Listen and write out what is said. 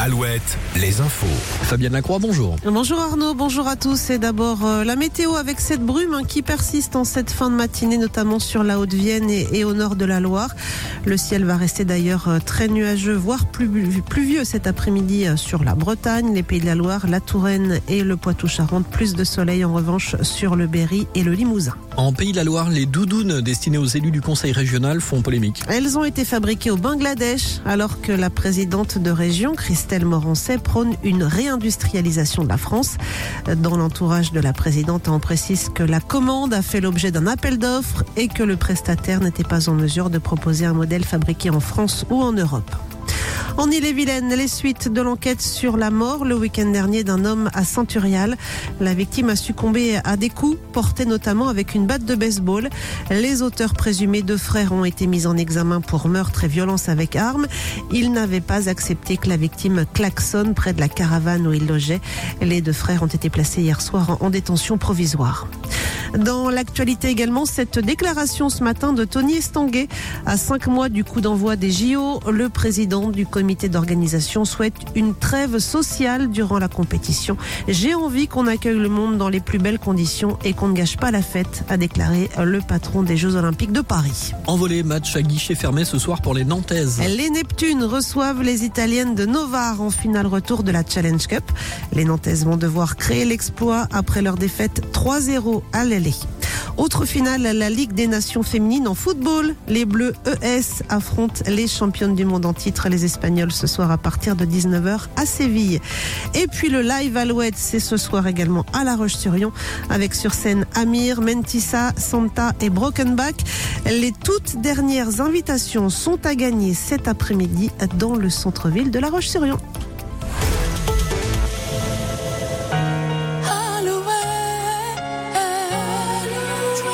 Alouette, les infos. Fabienne Lacroix, bonjour. Bonjour Arnaud, bonjour à tous. Et d'abord, euh, la météo avec cette brume hein, qui persiste en cette fin de matinée, notamment sur la Haute-Vienne et, et au nord de la Loire. Le ciel va rester d'ailleurs euh, très nuageux, voire plus, pluvieux cet après-midi euh, sur la Bretagne, les Pays de la Loire, la Touraine et le Poitou-Charentes. Plus de soleil en revanche sur le Berry et le Limousin. En Pays de la Loire, les doudounes destinées aux élus du Conseil régional font polémique. Elles ont été fabriquées au Bangladesh alors que la présidente de région, Christelle Morancet, prône une réindustrialisation de la France. Dans l'entourage de la présidente, on précise que la commande a fait l'objet d'un appel d'offres et que le prestataire n'était pas en mesure de proposer un modèle fabriqué en France ou en Europe. En Ille-et-Vilaine, les suites de l'enquête sur la mort le week-end dernier d'un homme à Saint-Urial. La victime a succombé à des coups portés notamment avec une batte de baseball. Les auteurs présumés deux frères ont été mis en examen pour meurtre et violence avec arme. Ils n'avaient pas accepté que la victime klaxonne près de la caravane où ils logeaient. Les deux frères ont été placés hier soir en détention provisoire. Dans l'actualité également, cette déclaration ce matin de Tony Estanguet. À cinq mois du coup d'envoi des JO, le président du comité d'organisation souhaite une trêve sociale durant la compétition. J'ai envie qu'on accueille le monde dans les plus belles conditions et qu'on ne gâche pas la fête, a déclaré le patron des Jeux Olympiques de Paris. Envolé match à guichet fermé ce soir pour les Nantaises. Les Neptunes reçoivent les Italiennes de Novare en finale retour de la Challenge Cup. Les Nantaises vont devoir créer l'exploit après leur défaite 3-0 à Autre finale, la Ligue des Nations féminines en football. Les Bleus ES affrontent les championnes du monde en titre, les Espagnols, ce soir à partir de 19h à Séville. Et puis le live Alouette, c'est ce soir également à La Roche-sur-Yon, avec sur scène Amir, Mentissa, Santa et Brokenback. Les toutes dernières invitations sont à gagner cet après-midi dans le centre-ville de La Roche-sur-Yon.